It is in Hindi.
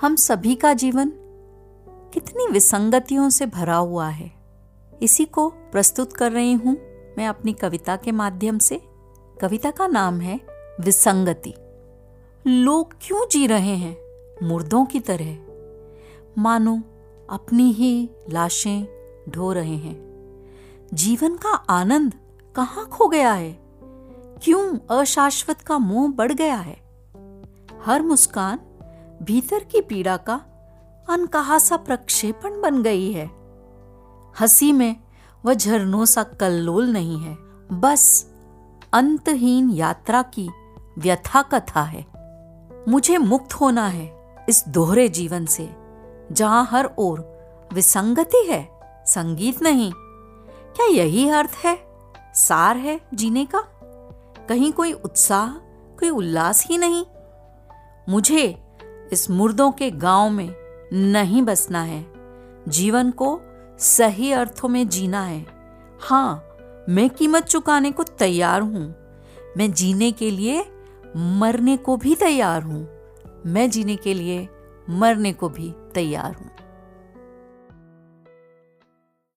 हम सभी का जीवन कितनी विसंगतियों से भरा हुआ है। इसी को प्रस्तुत कर रही हूँ मैं अपनी कविता के माध्यम से। कविता का नाम है विसंगति। लोग क्यों जी रहे हैं मुर्दों की तरह? मानो अपनी ही लाशें ढो रहे हैं। जीवन का आनंद कहाँ खो गया है? क्यों अशाश्वत का मोह बढ़ गया है? हर मुस्कान भीतर की पीड़ा का अनकहा सा प्रक्षेपण बन गई है। हँसी में वह झरनों सा कल्लोल नहीं है, बस अंतहीन यात्रा की व्यथा कथा है। मुझे मुक्त होना है इस दोहरे जीवन से, जहाँ हर ओर विसंगति है, संगीत नहीं। क्या यही अर्थ है? सार है जीने का? कहीं कोई उत्साह, कोई उल्लास ही नहीं। मुझे इस मुर्दों के गाँव में नहीं बसना है। जीवन को सही अर्थों में जीना है। हाँ मैं कीमत चुकाने को तैयार हूँ। मैं जीने के लिए मरने को भी तैयार हूँ। मैं जीने के लिए मरने को भी तैयार हूँ।